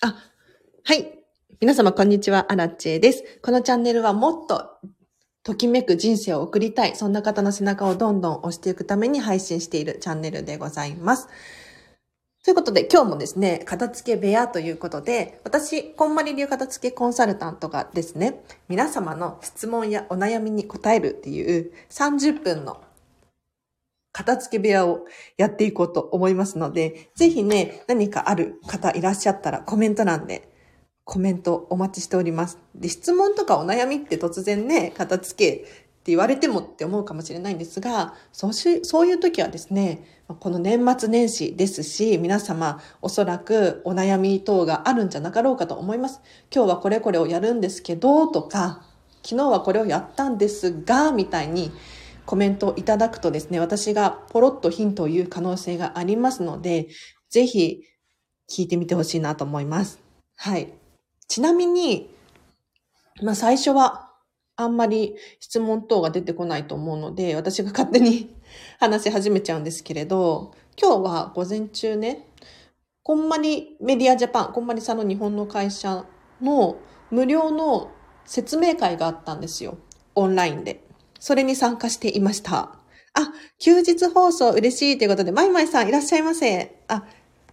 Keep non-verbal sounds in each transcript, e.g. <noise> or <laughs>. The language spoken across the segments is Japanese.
あ、はい。皆様、こんにちは。アラチェです。このチャンネルはもっと、ときめく人生を送りたい。そんな方の背中をどんどん押していくために配信しているチャンネルでございます。ということで、今日もですね、片付け部屋ということで、私、こんまり流片付けコンサルタントがですね、皆様の質問やお悩みに答えるっていう30分の片付け部屋をやっていこうと思いますので、ぜひね、何かある方いらっしゃったらコメント欄でコメントお待ちしております。で、質問とかお悩みって突然ね、片付けって言われてもって思うかもしれないんですが、そうし、そういう時はですね、この年末年始ですし、皆様おそらくお悩み等があるんじゃなかろうかと思います。今日はこれこれをやるんですけど、とか、昨日はこれをやったんですが、みたいに、コメントをいただくとですね、私がポロッとヒントを言う可能性がありますので、ぜひ聞いてみてほしいなと思います。はい。ちなみに、まあ最初はあんまり質問等が出てこないと思うので、私が勝手に <laughs> 話し始めちゃうんですけれど、今日は午前中ね、こんまりメディアジャパン、こんまりさんの日本の会社の無料の説明会があったんですよ。オンラインで。それに参加していました。あ、休日放送嬉しいということで、まいまいさんいらっしゃいませ。あ、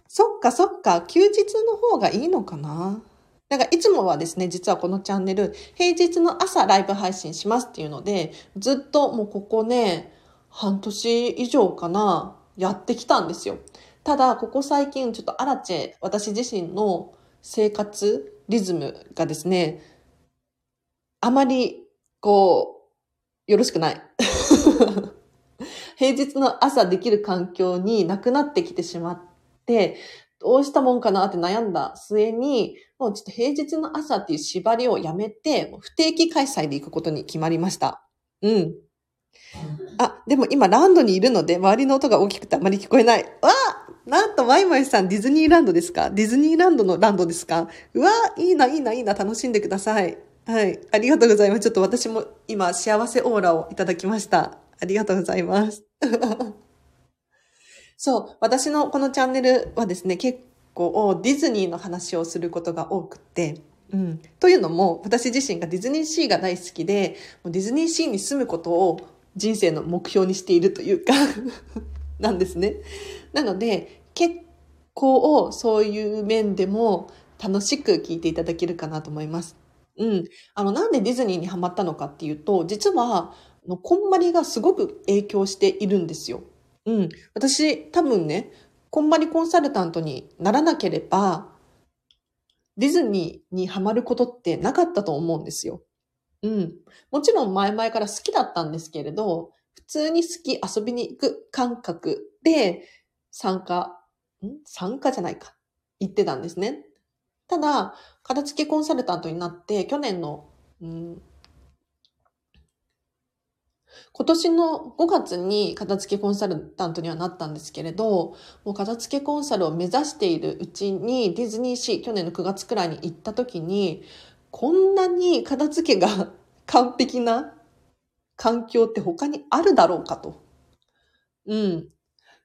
そっかそっか、休日の方がいいのかななんかいつもはですね、実はこのチャンネル、平日の朝ライブ配信しますっていうので、ずっともうここね、半年以上かな、やってきたんですよ。ただ、ここ最近ちょっとアラチェ、私自身の生活リズムがですね、あまりこう、よろしくない。<laughs> 平日の朝できる環境になくなってきてしまって、どうしたもんかなって悩んだ末に、もうちょっと平日の朝っていう縛りをやめて、不定期開催で行くことに決まりました。うん。あ、でも今ランドにいるので、周りの音が大きくてあまり聞こえない。わあなんと、ワイマイさん、ディズニーランドですか？ディズニーランドのランドですか？うわいいな、いいな、いいな、楽しんでください。はい。ありがとうございます。ちょっと私も今幸せオーラをいただきました。ありがとうございます。<laughs> そう。私のこのチャンネルはですね、結構ディズニーの話をすることが多くて、うん。というのも、私自身がディズニーシーが大好きで、もうディズニーシーに住むことを人生の目標にしているというか <laughs> なんですね。なので、結構そういう面でも楽しく聞いていただけるかなと思います。うん。あの、なんでディズニーにハマったのかっていうと、実は、のこんまりがすごく影響しているんですよ。うん。私、多分ね、こんまりコンサルタントにならなければ、ディズニーにハマることってなかったと思うんですよ。うん。もちろん前々から好きだったんですけれど、普通に好き遊びに行く感覚で参加、ん？参加じゃないか。行ってたんですね。ただ、片付けコンサルタントになって、去年の、うん、今年の5月に片付けコンサルタントにはなったんですけれど、もう片付けコンサルを目指しているうちにディズニーシー、去年の9月くらいに行った時に、こんなに片付けが <laughs> 完璧な環境って他にあるだろうかと。うん。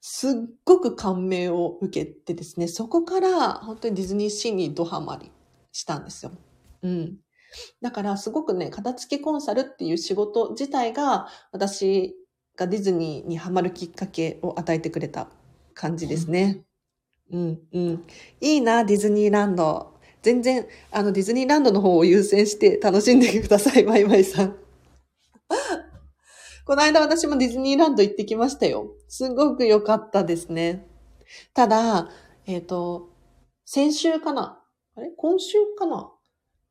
すっごく感銘を受けてですね、そこから本当にディズニーシーにドハマりしたんですよ。うん。だからすごくね、片付けコンサルっていう仕事自体が私がディズニーにハマるきっかけを与えてくれた感じですね。うん、うん。いいな、ディズニーランド。全然、あの、ディズニーランドの方を優先して楽しんでください、マイマイさん。この間私もディズニーランド行ってきましたよ。すごく良かったですね。ただ、えっ、ー、と、先週かな？あれ？今週かな？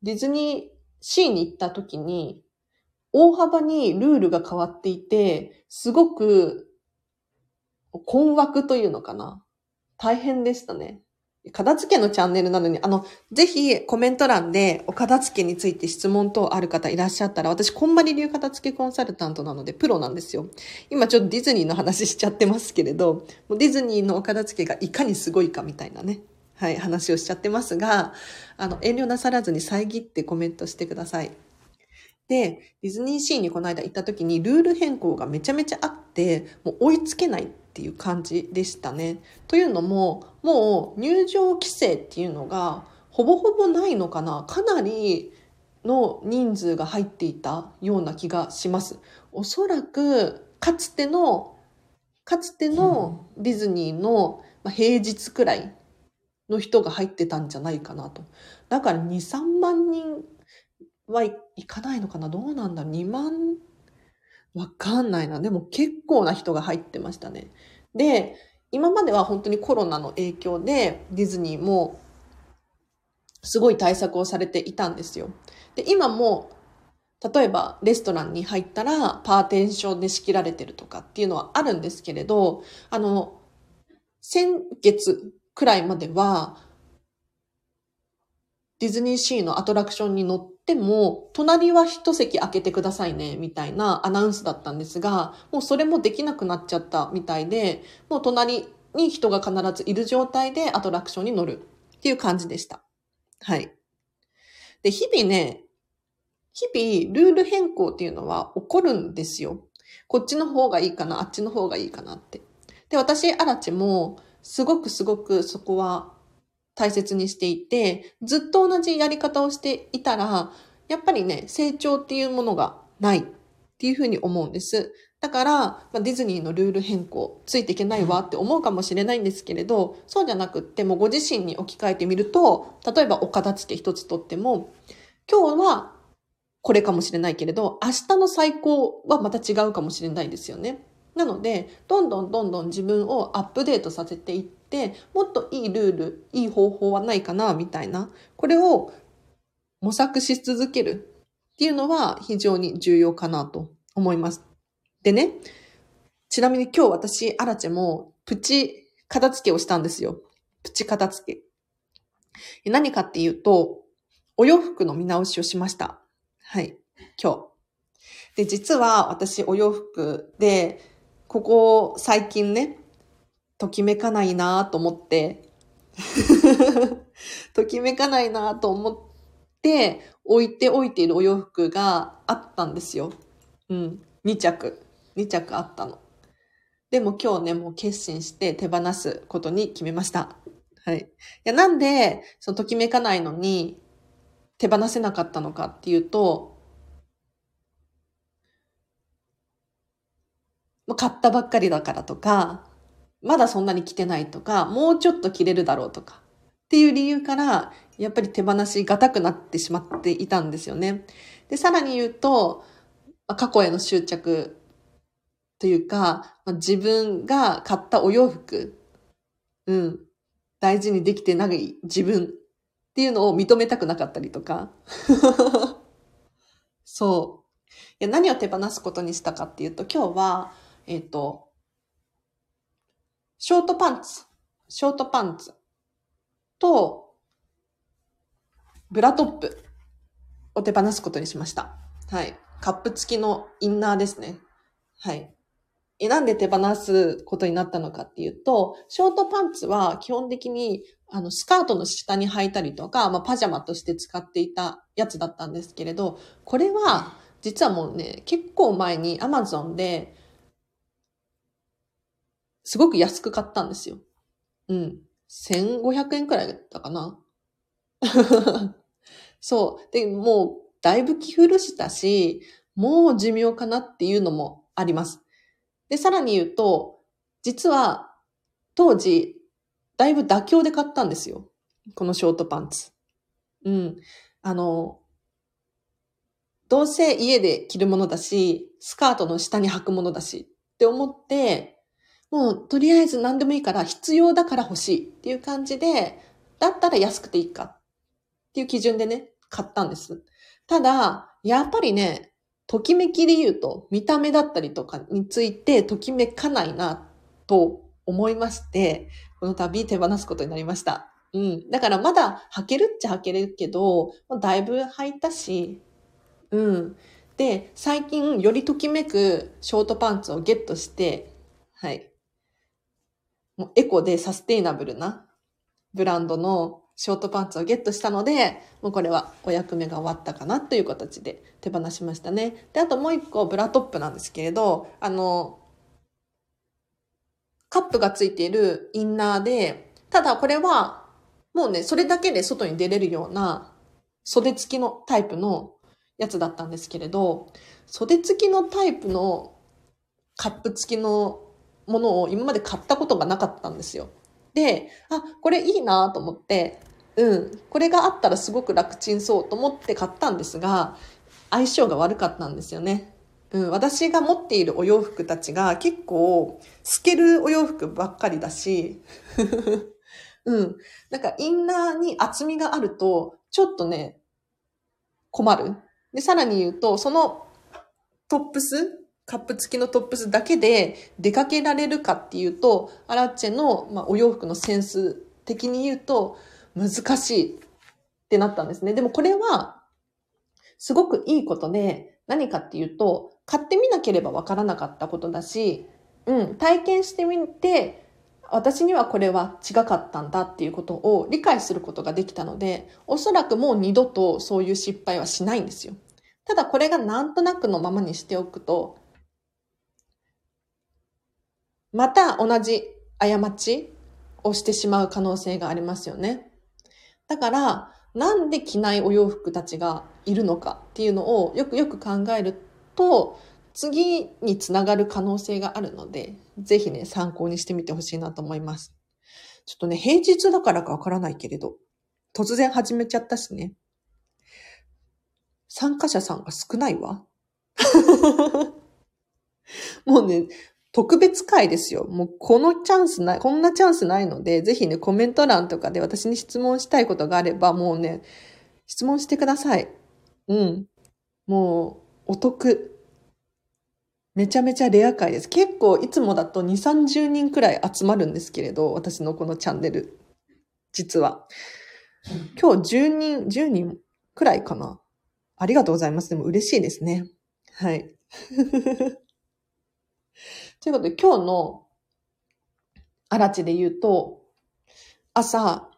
ディズニーシーに行った時に、大幅にルールが変わっていて、すごく困惑というのかな？大変でしたね。片付けのチャンネルなのに、あの、ぜひコメント欄でお片付けについて質問等ある方いらっしゃったら、私、こんまり流片付けコンサルタントなので、プロなんですよ。今ちょっとディズニーの話しちゃってますけれど、もうディズニーのお片付けがいかにすごいかみたいなね、はい、話をしちゃってますが、あの、遠慮なさらずに遮ってコメントしてください。で、ディズニーシーにこの間行った時にルール変更がめちゃめちゃあって、もう追いつけないっていう感じでしたね。というのも、もう入場規制っていうのがほぼほぼないのかなかなりの人数が入っていたような気がします。おそらく、かつての、かつてのディズニーの平日くらいの人が入ってたんじゃないかなと。だから2、3万人はいかないのかなどうなんだ ?2 万わかんないな。でも結構な人が入ってましたね。で、今までは本当にコロナの影響でディズニーもすごい対策をされていたんですよ。で、今も例えばレストランに入ったらパーテンションで仕切られてるとかっていうのはあるんですけれど、あの、先月くらいまではディズニーシーのアトラクションに乗っても、隣は一席空けてくださいね、みたいなアナウンスだったんですが、もうそれもできなくなっちゃったみたいで、もう隣に人が必ずいる状態でアトラクションに乗るっていう感じでした。はい。で、日々ね、日々ルール変更っていうのは起こるんですよ。こっちの方がいいかな、あっちの方がいいかなって。で、私、アラチも、すごくすごくそこは大切にしていて、ずっと同じやり方をしていたら、やっぱりね、成長っていうものがないっていうふうに思うんです。だから、まあ、ディズニーのルール変更、ついていけないわって思うかもしれないんですけれど、そうじゃなくって、もうご自身に置き換えてみると、例えばお片付け一つとっても、今日はこれかもしれないけれど、明日の最高はまた違うかもしれないですよね。なので、どんどんどんどん自分をアップデートさせていって、もっといいルール、いい方法はないかな、みたいな。これを模索し続けるっていうのは非常に重要かなと思います。でね、ちなみに今日私、アラチェもプチ片付けをしたんですよ。プチ片付け。何かっていうと、お洋服の見直しをしました。はい。今日。で、実は私お洋服でここ最近ね、ときめかないなと思って、<laughs> ときめかないなと思って置いておいているお洋服があったんですよ。うん。2着。2着あったの。でも今日ね、もう決心して手放すことに決めました。はい。いや、なんで、そのときめかないのに手放せなかったのかっていうと、買ったばっかりだからとか、まだそんなに着てないとか、もうちょっと着れるだろうとか、っていう理由から、やっぱり手放しがたくなってしまっていたんですよね。で、さらに言うと、過去への執着というか、自分が買ったお洋服、うん、大事にできてない自分っていうのを認めたくなかったりとか。<laughs> そう。いや何を手放すことにしたかっていうと、今日は、えっ、ー、と、ショートパンツ、ショートパンツと、ブラトップを手放すことにしました。はい。カップ付きのインナーですね。はい。え、なんで手放すことになったのかっていうと、ショートパンツは基本的に、あの、スカートの下に履いたりとか、まあ、パジャマとして使っていたやつだったんですけれど、これは、実はもうね、結構前に Amazon で、すごく安く買ったんですよ。うん。1500円くらいだったかな。<laughs> そう。で、もう、だいぶ着古したし、もう寿命かなっていうのもあります。で、さらに言うと、実は、当時、だいぶ妥協で買ったんですよ。このショートパンツ。うん。あの、どうせ家で着るものだし、スカートの下に履くものだしって思って、もうとりあえず何でもいいから必要だから欲しいっていう感じで、だったら安くていいかっていう基準でね、買ったんです。ただ、やっぱりね、ときめきで言うと、見た目だったりとかについてときめかないなと思いまして、この度手放すことになりました。うん。だからまだ履けるっちゃ履けるけど、だいぶ履いたし、うん。で、最近よりときめくショートパンツをゲットして、はい。もうエコでサステイナブルなブランドのショートパンツをゲットしたので、もうこれはお役目が終わったかなという形で手放しましたね。で、あともう一個ブラトップなんですけれど、あの、カップがついているインナーで、ただこれはもうね、それだけで外に出れるような袖付きのタイプのやつだったんですけれど、袖付きのタイプのカップ付きのものを今まで買ったことがなかったんですよ。で、あ、これいいなと思って、うん、これがあったらすごく楽ちんそうと思って買ったんですが、相性が悪かったんですよね。うん、私が持っているお洋服たちが結構透けるお洋服ばっかりだし、<laughs> うん。なんかインナーに厚みがあると、ちょっとね、困る。で、さらに言うと、そのトップス、カップ付きのトップスだけで出かけられるかっていうと、アラッチェの、まあ、お洋服のセンス的に言うと難しいってなったんですね。でもこれはすごくいいことで、何かっていうと、買ってみなければわからなかったことだし、うん、体験してみて、私にはこれは違かったんだっていうことを理解することができたので、おそらくもう二度とそういう失敗はしないんですよ。ただこれがなんとなくのままにしておくと、また同じ過ちをしてしまう可能性がありますよね。だから、なんで着ないお洋服たちがいるのかっていうのをよくよく考えると、次につながる可能性があるので、ぜひね、参考にしてみてほしいなと思います。ちょっとね、平日だからかわからないけれど、突然始めちゃったしね。参加者さんが少ないわ。<laughs> もうね、特別会ですよ。もうこのチャンスない、こんなチャンスないので、ぜひね、コメント欄とかで私に質問したいことがあれば、もうね、質問してください。うん。もう、お得。めちゃめちゃレア回です。結構いつもだと2、30人くらい集まるんですけれど、私のこのチャンネル。実は。今日10人、10人くらいかな。ありがとうございます。でも嬉しいですね。はい。ということで今日のあらちで言うと、朝、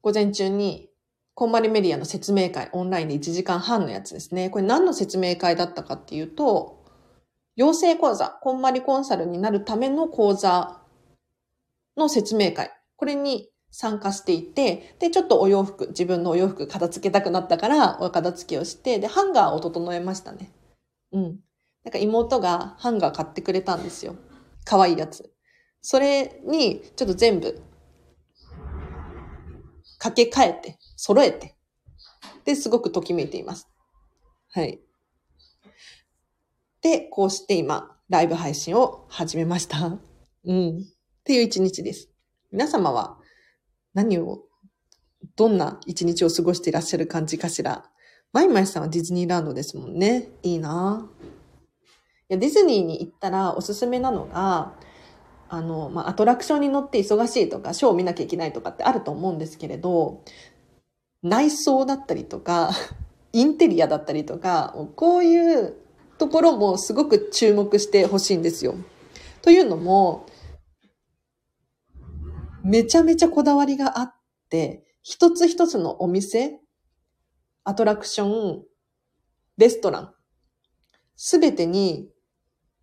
午前中に、こんまりメディアの説明会、オンラインで1時間半のやつですね。これ何の説明会だったかっていうと、養成講座、こんまりコンサルになるための講座の説明会。これに参加していて、で、ちょっとお洋服、自分のお洋服片付けたくなったから、お片付けをして、で、ハンガーを整えましたね。うん。なんか妹がハンガー買ってくれたんですよ。可愛いやつ。それに、ちょっと全部、掛け替えて、揃えて、で、すごくときめいています。はい。で、こうして今、ライブ配信を始めました。うん。っていう一日です。皆様は何を、どんな一日を過ごしていらっしゃる感じかしら。マイマイさんはディズニーランドですもんね。いいないやディズニーに行ったらおすすめなのが、あの、まあ、アトラクションに乗って忙しいとか、ショーを見なきゃいけないとかってあると思うんですけれど、内装だったりとか、<laughs> インテリアだったりとか、こういうところもすごく注目してほしいんですよ。というのも、めちゃめちゃこだわりがあって、一つ一つのお店、アトラクション、レストラン、すべてに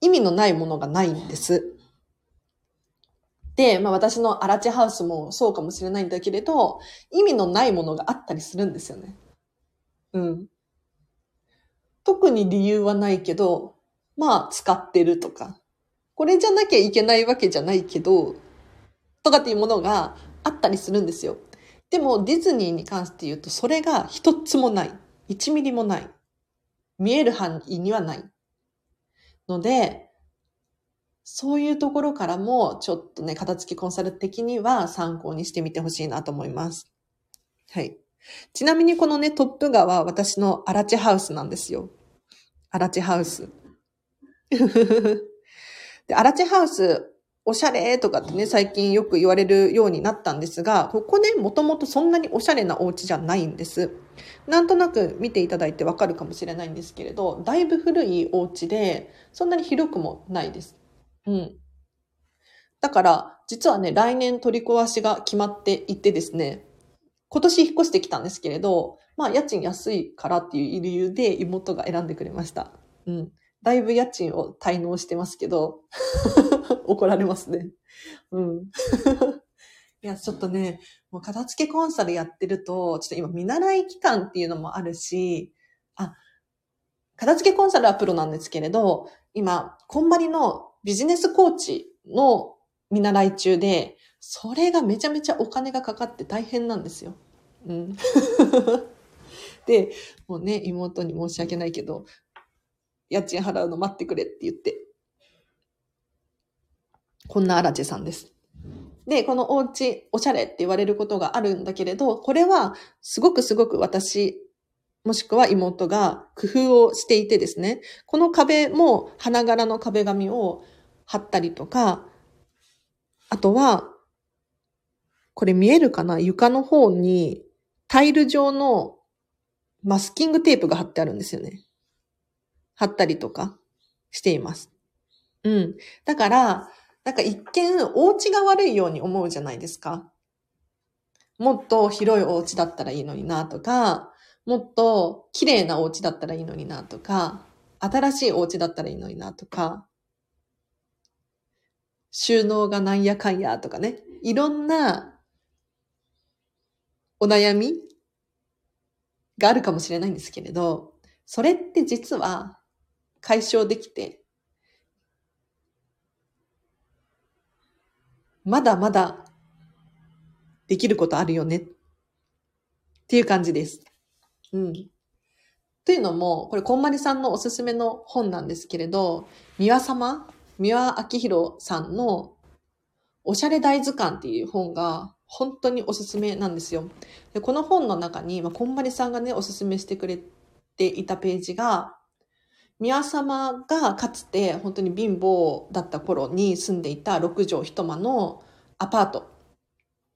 意味のないものがないんです。で、まあ私のアラチハウスもそうかもしれないんだけれど、意味のないものがあったりするんですよね。うん。特に理由はないけど、まあ使ってるとか、これじゃなきゃいけないわけじゃないけど、とかっていうものがあったりするんですよ。でもディズニーに関して言うとそれが一つもない。一ミリもない。見える範囲にはない。ので、そういうところからもちょっとね、片付きコンサル的には参考にしてみてほしいなと思います。はい。ちなみにこのね、トップ画は私のアラチハウスなんですよ。アラチハウス。<laughs> で、アラチハウス、おしゃれとかってね、最近よく言われるようになったんですが、ここね、もともとそんなにおしゃれなお家じゃないんです。なんとなく見ていただいてわかるかもしれないんですけれど、だいぶ古いお家で、そんなに広くもないです。うん。だから、実はね、来年取り壊しが決まっていてですね、今年引っ越してきたんですけれど、まあ、家賃安いからっていう理由で妹が選んでくれました。うん。だいぶ家賃を滞納してますけど、怒られますね。うん。<laughs> いや、ちょっとね、もう片付けコンサルやってると、ちょっと今見習い期間っていうのもあるし、あ、片付けコンサルはプロなんですけれど、今、こんまりのビジネスコーチの見習い中で、それがめちゃめちゃお金がかかって大変なんですよ。うん。<laughs> で、もうね、妹に申し訳ないけど、家賃払うの待ってくれって言って。こんなアラジェさんです。で、このお家、おしゃれって言われることがあるんだけれど、これはすごくすごく私、もしくは妹が工夫をしていてですね、この壁も花柄の壁紙を貼ったりとか、あとは、これ見えるかな？床の方にタイル状のマスキングテープが貼ってあるんですよね。貼ったりとかしています。うん。だから、なんか一見お家が悪いように思うじゃないですか。もっと広いお家だったらいいのになとか、もっと綺麗なお家だったらいいのになとか、新しいお家だったらいいのになとか、収納がなんやかんやとかね、いろんなお悩みがあるかもしれないんですけれど、それって実は解消できて、まだまだできることあるよねっていう感じです。うん。というのも、これ、こんまりさんのおすすめの本なんですけれど、三輪様、三輪明宏さんのおしゃれ大図鑑っていう本が本当におすすめなんですよ。でこの本の中に、まあ、こんまりさんがね、おすすめしてくれていたページが、宮様がかつて本当に貧乏だった頃に住んでいた6畳一間のアパート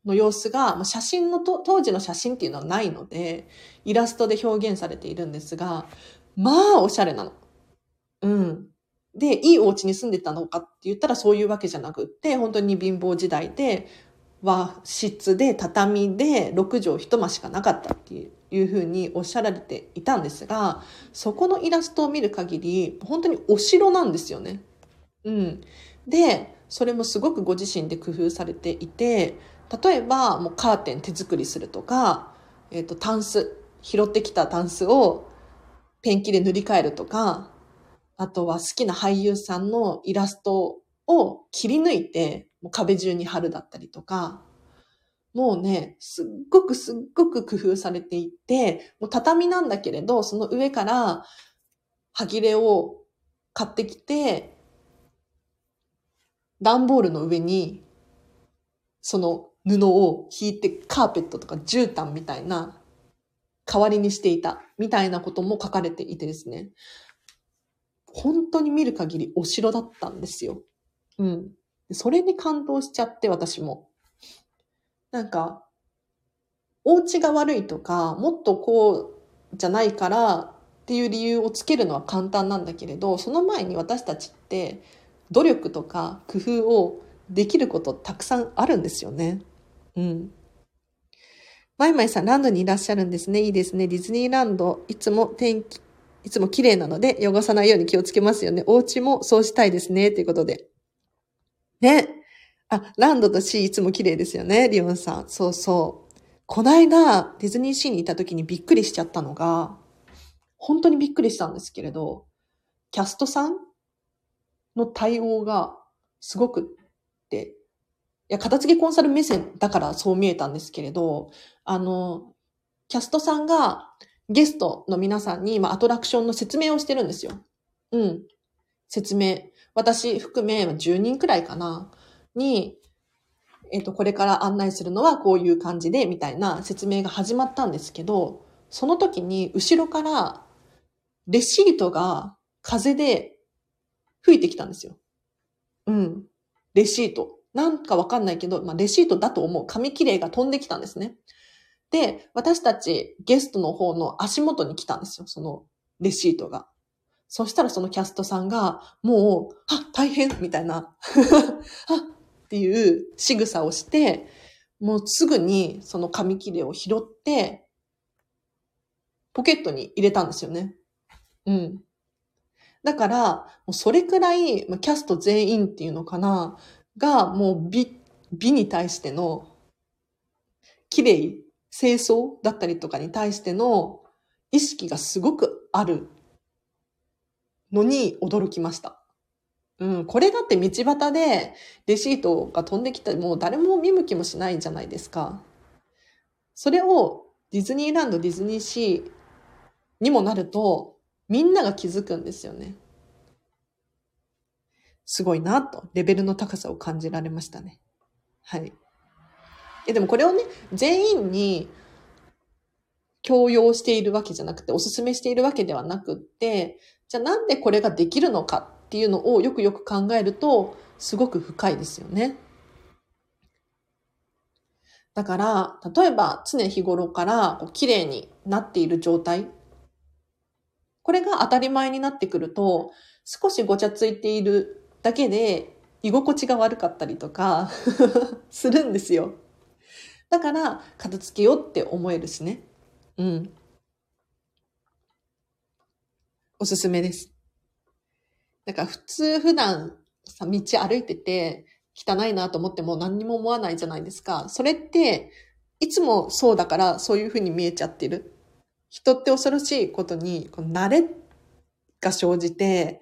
の様子が、写真の当時の写真っていうのはないので、イラストで表現されているんですが、まあ、おしゃれなの。うん。で、いいお家に住んでたのかって言ったらそういうわけじゃなくって、本当に貧乏時代で、和室で畳で6畳一間しかなかったっていういうふうにおっしゃられていたんですが、そこのイラストを見る限り、本当にお城なんですよね。うん。で、それもすごくご自身で工夫されていて、例えばもうカーテン手作りするとか、えっ、ー、と、タンス、拾ってきたタンスをペンキで塗り替えるとか、あとは好きな俳優さんのイラストを切り抜いてもう壁中に貼るだったりとか、もうね、すっごくすっごく工夫されていて、もう畳なんだけれど、その上から歯切れを買ってきて、段ボールの上に、その布を引いてカーペットとか絨毯みたいな代わりにしていたみたいなことも書かれていてですね。本当に見る限りお城だったんですよ。うん。それに感動しちゃって、私も。なんか、お家が悪いとか、もっとこうじゃないからっていう理由をつけるのは簡単なんだけれど、その前に私たちって努力とか工夫をできることたくさんあるんですよね。うん。マイマイさん、ランドにいらっしゃるんですね。いいですね。ディズニーランド、いつも天気、いつも綺麗なので汚さないように気をつけますよね。お家もそうしたいですね。ということで。ね。あ、ランドとシーいつも綺麗ですよね、リオンさん。そうそう。こないだディズニーシーにいた時にびっくりしちゃったのが、本当にびっくりしたんですけれど、キャストさんの対応がすごくって、いや、片付けコンサル目線だからそう見えたんですけれど、あの、キャストさんがゲストの皆さんに、ま、アトラクションの説明をしてるんですよ。うん。説明。私含め10人くらいかな、に、えっ、と、これから案内するのはこういう感じで、みたいな説明が始まったんですけど、その時に後ろからレシートが風で吹いてきたんですよ。うん。レシート。なんかわかんないけど、まあ、レシートだと思う。紙切れが飛んできたんですね。で、私たちゲストの方の足元に来たんですよ。そのレシートが。そしたらそのキャストさんが、もう、あ、大変みたいな、<laughs> あっていう仕草をして、もうすぐにその紙切れを拾って、ポケットに入れたんですよね。うん。だから、もうそれくらい、キャスト全員っていうのかな、が、もう美、美に対しての綺麗、清掃だったりとかに対しての意識がすごくあるのに驚きました。うん、これだって道端でレシートが飛んできたらもう誰も見向きもしないじゃないですか。それをディズニーランド、ディズニーシーにもなるとみんなが気づくんですよね。すごいなと、レベルの高さを感じられましたね。はい。え、でもこれをね、全員に強要しているわけじゃなくて、おすすめしているわけではなくって、じゃあなんでこれができるのかっていうのをよくよく考えると、すごく深いですよね。だから、例えば常日頃からこう綺麗になっている状態。これが当たり前になってくると、少しごちゃついているだけで居心地が悪かったりとか <laughs> するんですよ。だから、片付けようって思えるしね。うん。おすすめです。だから普通普段さ、道歩いてて汚いなと思っても何にも思わないじゃないですか。それって、いつもそうだからそういうふうに見えちゃってる。人って恐ろしいことに、この慣れが生じて、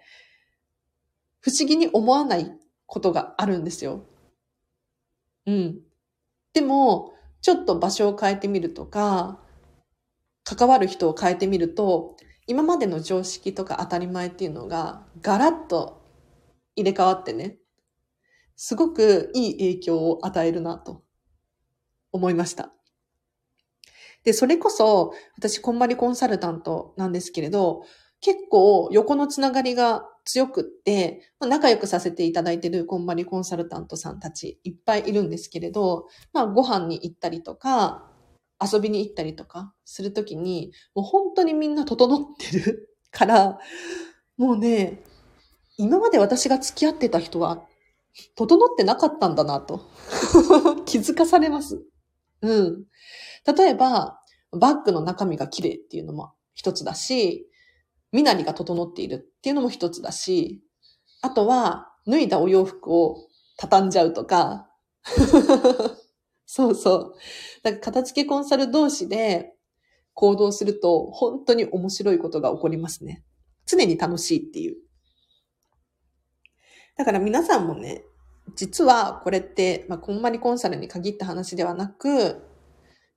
不思議に思わないことがあるんですよ。うん。でも、ちょっと場所を変えてみるとか、関わる人を変えてみると、今までの常識とか当たり前っていうのがガラッと入れ替わってね、すごくいい影響を与えるなと思いました。で、それこそ私こんまりコンサルタントなんですけれど、結構横のつながりが強くって、ま、仲良くさせていただいてるこんまりコンサルタントさんたちいっぱいいるんですけれど、まあご飯に行ったりとか、遊びに行ったりとかするときに、もう本当にみんな整ってる <laughs> から、もうね、今まで私が付き合ってた人は、整ってなかったんだなと <laughs> 気づかされます。うん。例えば、バッグの中身が綺麗っていうのも一つだし、身なりが整っているっていうのも一つだし、あとは、脱いだお洋服を畳んじゃうとか、<laughs> そうそう。だか片付けコンサル同士で行動すると本当に面白いことが起こりますね。常に楽しいっていう。だから皆さんもね、実はこれって、まあ、こんまりコンサルに限った話ではなく、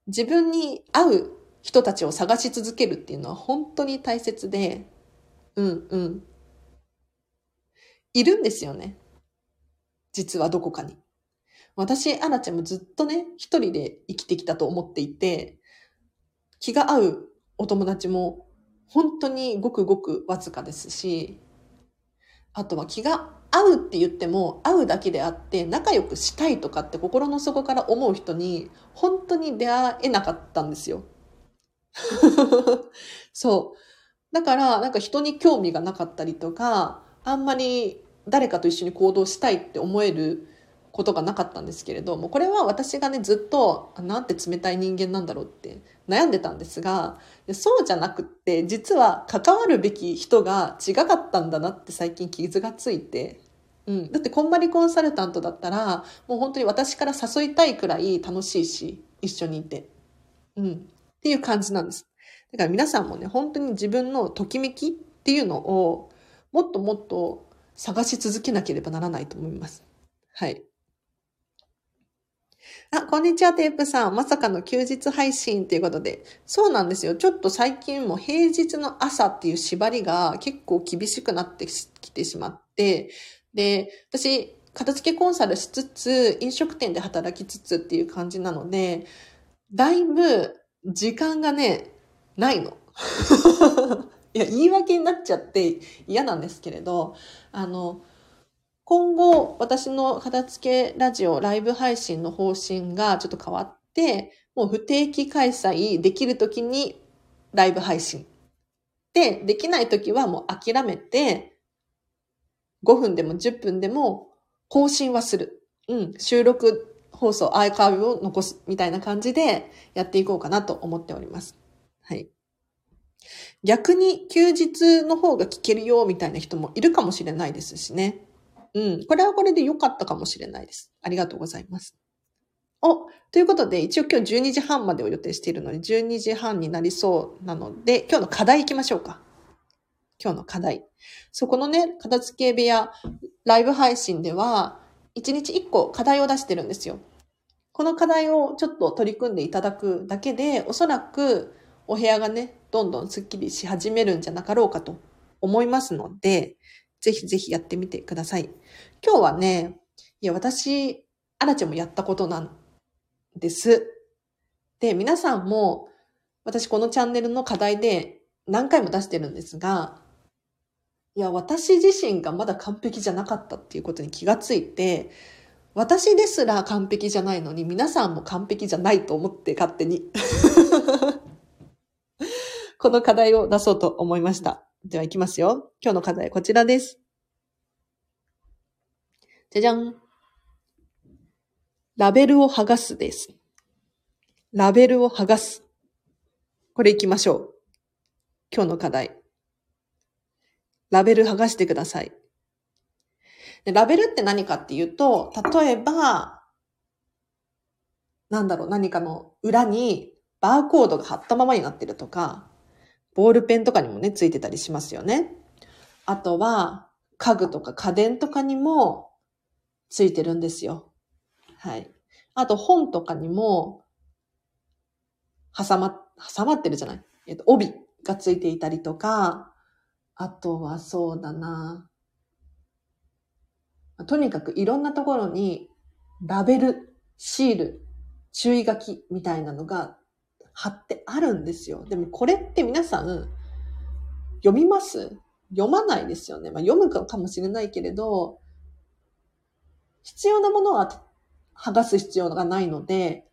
自分に合う人たちを探し続けるっていうのは本当に大切で、うんうん。いるんですよね。実はどこかに。私、アナちゃんもずっとね、一人で生きてきたと思っていて、気が合うお友達も本当にごくごくわずかですし、あとは気が合うって言っても合うだけであって仲良くしたいとかって心の底から思う人に本当に出会えなかったんですよ。<laughs> そう。だからなんか人に興味がなかったりとか、あんまり誰かと一緒に行動したいって思えることがなかったんですけれども、これは私がね、ずっと、なんて冷たい人間なんだろうって悩んでたんですが、そうじゃなくって、実は関わるべき人が違かったんだなって最近傷がついて、うん。だって、こんまりコンサルタントだったら、もう本当に私から誘いたいくらい楽しいし、一緒にいて。うん。っていう感じなんです。だから皆さんもね、本当に自分のときめきっていうのを、もっともっと探し続けなければならないと思います。はい。あ、こんにちは、テープさん。まさかの休日配信ということで。そうなんですよ。ちょっと最近も平日の朝っていう縛りが結構厳しくなってきてしまって、で、私、片付けコンサルしつつ、飲食店で働きつつっていう感じなので、だいぶ時間がね、ないの。<laughs> いや、言い訳になっちゃって嫌なんですけれど、あの、今後、私の片付けラジオライブ配信の方針がちょっと変わって、もう不定期開催できるときにライブ配信。で、できないときはもう諦めて、5分でも10分でも更新はする。うん、収録放送、アーカイブを残すみたいな感じでやっていこうかなと思っております。はい。逆に休日の方が聞けるよみたいな人もいるかもしれないですしね。うん。これはこれで良かったかもしれないです。ありがとうございます。お、ということで、一応今日12時半までを予定しているので、12時半になりそうなので、今日の課題行きましょうか。今日の課題。そこのね、片付け部屋、ライブ配信では、1日1個課題を出してるんですよ。この課題をちょっと取り組んでいただくだけで、おそらくお部屋がね、どんどんスッキリし始めるんじゃなかろうかと思いますので、ぜひぜひやってみてください。今日はね、いや、私、アラチェもやったことなんです。で、皆さんも、私このチャンネルの課題で何回も出してるんですが、いや、私自身がまだ完璧じゃなかったっていうことに気がついて、私ですら完璧じゃないのに皆さんも完璧じゃないと思って勝手に <laughs> この課題を出そうと思いました。では行きますよ。今日の課題こちらです。じゃじゃん。ラベルを剥がすです。ラベルを剥がす。これ行きましょう。今日の課題。ラベル剥がしてください。でラベルって何かっていうと、例えば、なんだろう、何かの裏にバーコードが貼ったままになってるとか、ボールペンとかにもね、ついてたりしますよね。あとは、家具とか家電とかにもついてるんですよ。はい。あと本とかにも、挟ま、挟まってるじゃない？えっと、帯がついていたりとか、あとはそうだな。とにかくいろんなところにラベル、シール、注意書きみたいなのが貼ってあるんですよ。でもこれって皆さん読みます？読まないですよね。まあ、読むかもしれないけれど、必要なものは剥がす必要がないので、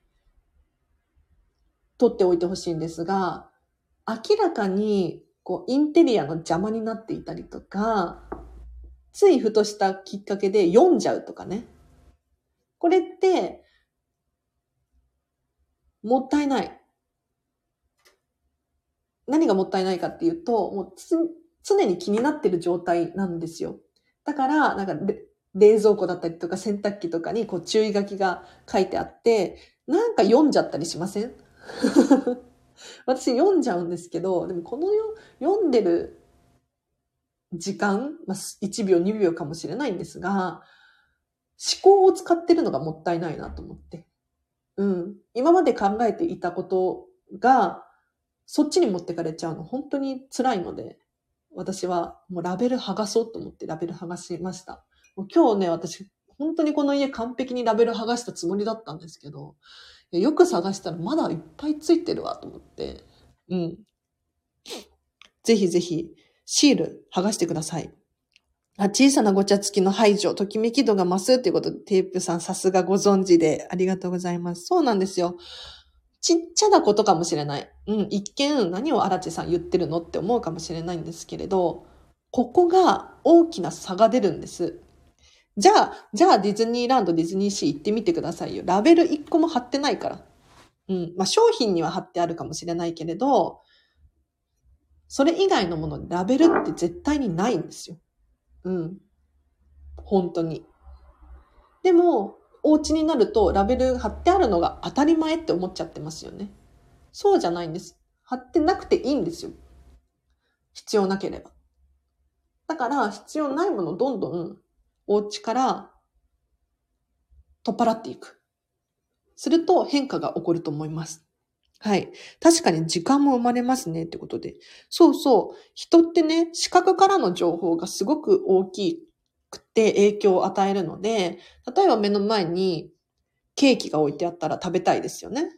取っておいてほしいんですが、明らかにこうインテリアの邪魔になっていたりとか、ついふとしたきっかけで読んじゃうとかね。これって、もったいない。何がもったいないかっていうと、もう常に気になってる状態なんですよ。だから、なんか冷蔵庫だったりとか洗濯機とかにこう注意書きが書いてあって、なんか読んじゃったりしません？<laughs> 私読んじゃうんですけど、でもこの読んでる時間、まあ、1秒2秒かもしれないんですが、思考を使ってるのがもったいないなと思って。うん。今まで考えていたことが、そっちに持ってかれちゃうの本当に辛いので、私はもうラベル剥がそうと思ってラベル剥がしました。もう今日ね、私、本当にこの家完璧にラベル剥がしたつもりだったんですけど、よく探したらまだいっぱいついてるわと思って、うん。ぜひぜひ、シール剥がしてください。あ小さなごちゃつきの排除、ときめき度が増すということで、テープさんさすがご存知でありがとうございます。そうなんですよ。ちっちゃなことかもしれない。うん、一見何を荒地さん言ってるのって思うかもしれないんですけれど、ここが大きな差が出るんです。じゃあ、じゃあディズニーランド、ディズニーシー行ってみてくださいよ。ラベル1個も貼ってないから。うん。まあ、商品には貼ってあるかもしれないけれど、それ以外のものにラベルって絶対にないんですよ。うん。本当に。でも、お家になるとラベル貼ってあるのが当たり前って思っちゃってますよね。そうじゃないんです。貼ってなくていいんですよ。必要なければ。だから、必要ないものをどんどんお家から取っ払っていく。すると変化が起こると思います。はい。確かに時間も生まれますねってことで。そうそう。人ってね、視覚からの情報がすごく大きいくて影響を与えるので、例えば目の前にケーキが置いてあったら食べたいですよね。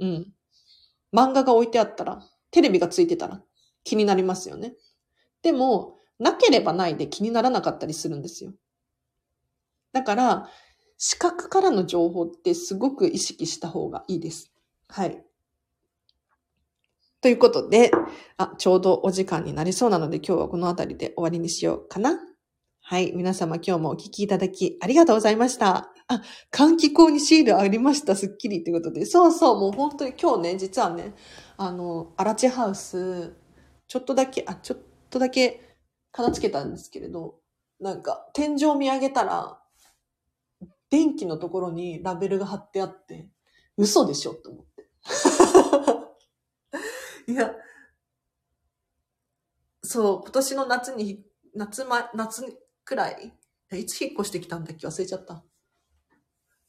うん。漫画が置いてあったら、テレビがついてたら気になりますよね。でも、なければないで気にならなかったりするんですよ。だから、視覚からの情報ってすごく意識した方がいいです。はい。ということで、あ、ちょうどお時間になりそうなので今日はこの辺りで終わりにしようかな。はい。皆様今日もお聞きいただきありがとうございました。あ、換気口にシールありました。すっきりということで。そうそう、もう本当に今日ね、実はね、あの、アラチハウス、ちょっとだけ、あ、ちょっとだけ片付けたんですけれど、なんか天井見上げたら、電気のところにラベルが貼ってあって、嘘でしょと思って。<laughs> いや、そう、今年の夏に、夏ま、夏くらい？いつ引っ越してきたんだっけ？忘れちゃった。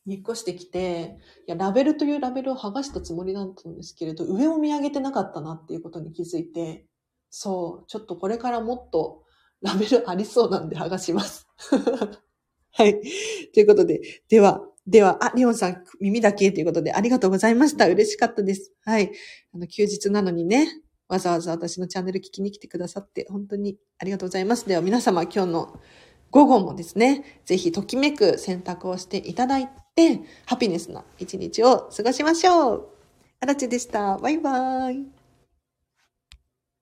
引っ越してきて、いや、ラベルというラベルを剥がしたつもりだったんですけれど、上を見上げてなかったなっていうことに気づいて、そう、ちょっとこれからもっとラベルありそうなんで剥がします。<laughs> はい。ということで、では、では、あ、リオンさん、耳だけということで、ありがとうございました。嬉しかったです。はい。あの、休日なのにね、わざわざ私のチャンネル聞きに来てくださって、本当にありがとうございます。では、皆様、今日の午後もですね、ぜひ、ときめく選択をしていただいて、ハピネスな一日を過ごしましょう。あらちでした。バイバーイ。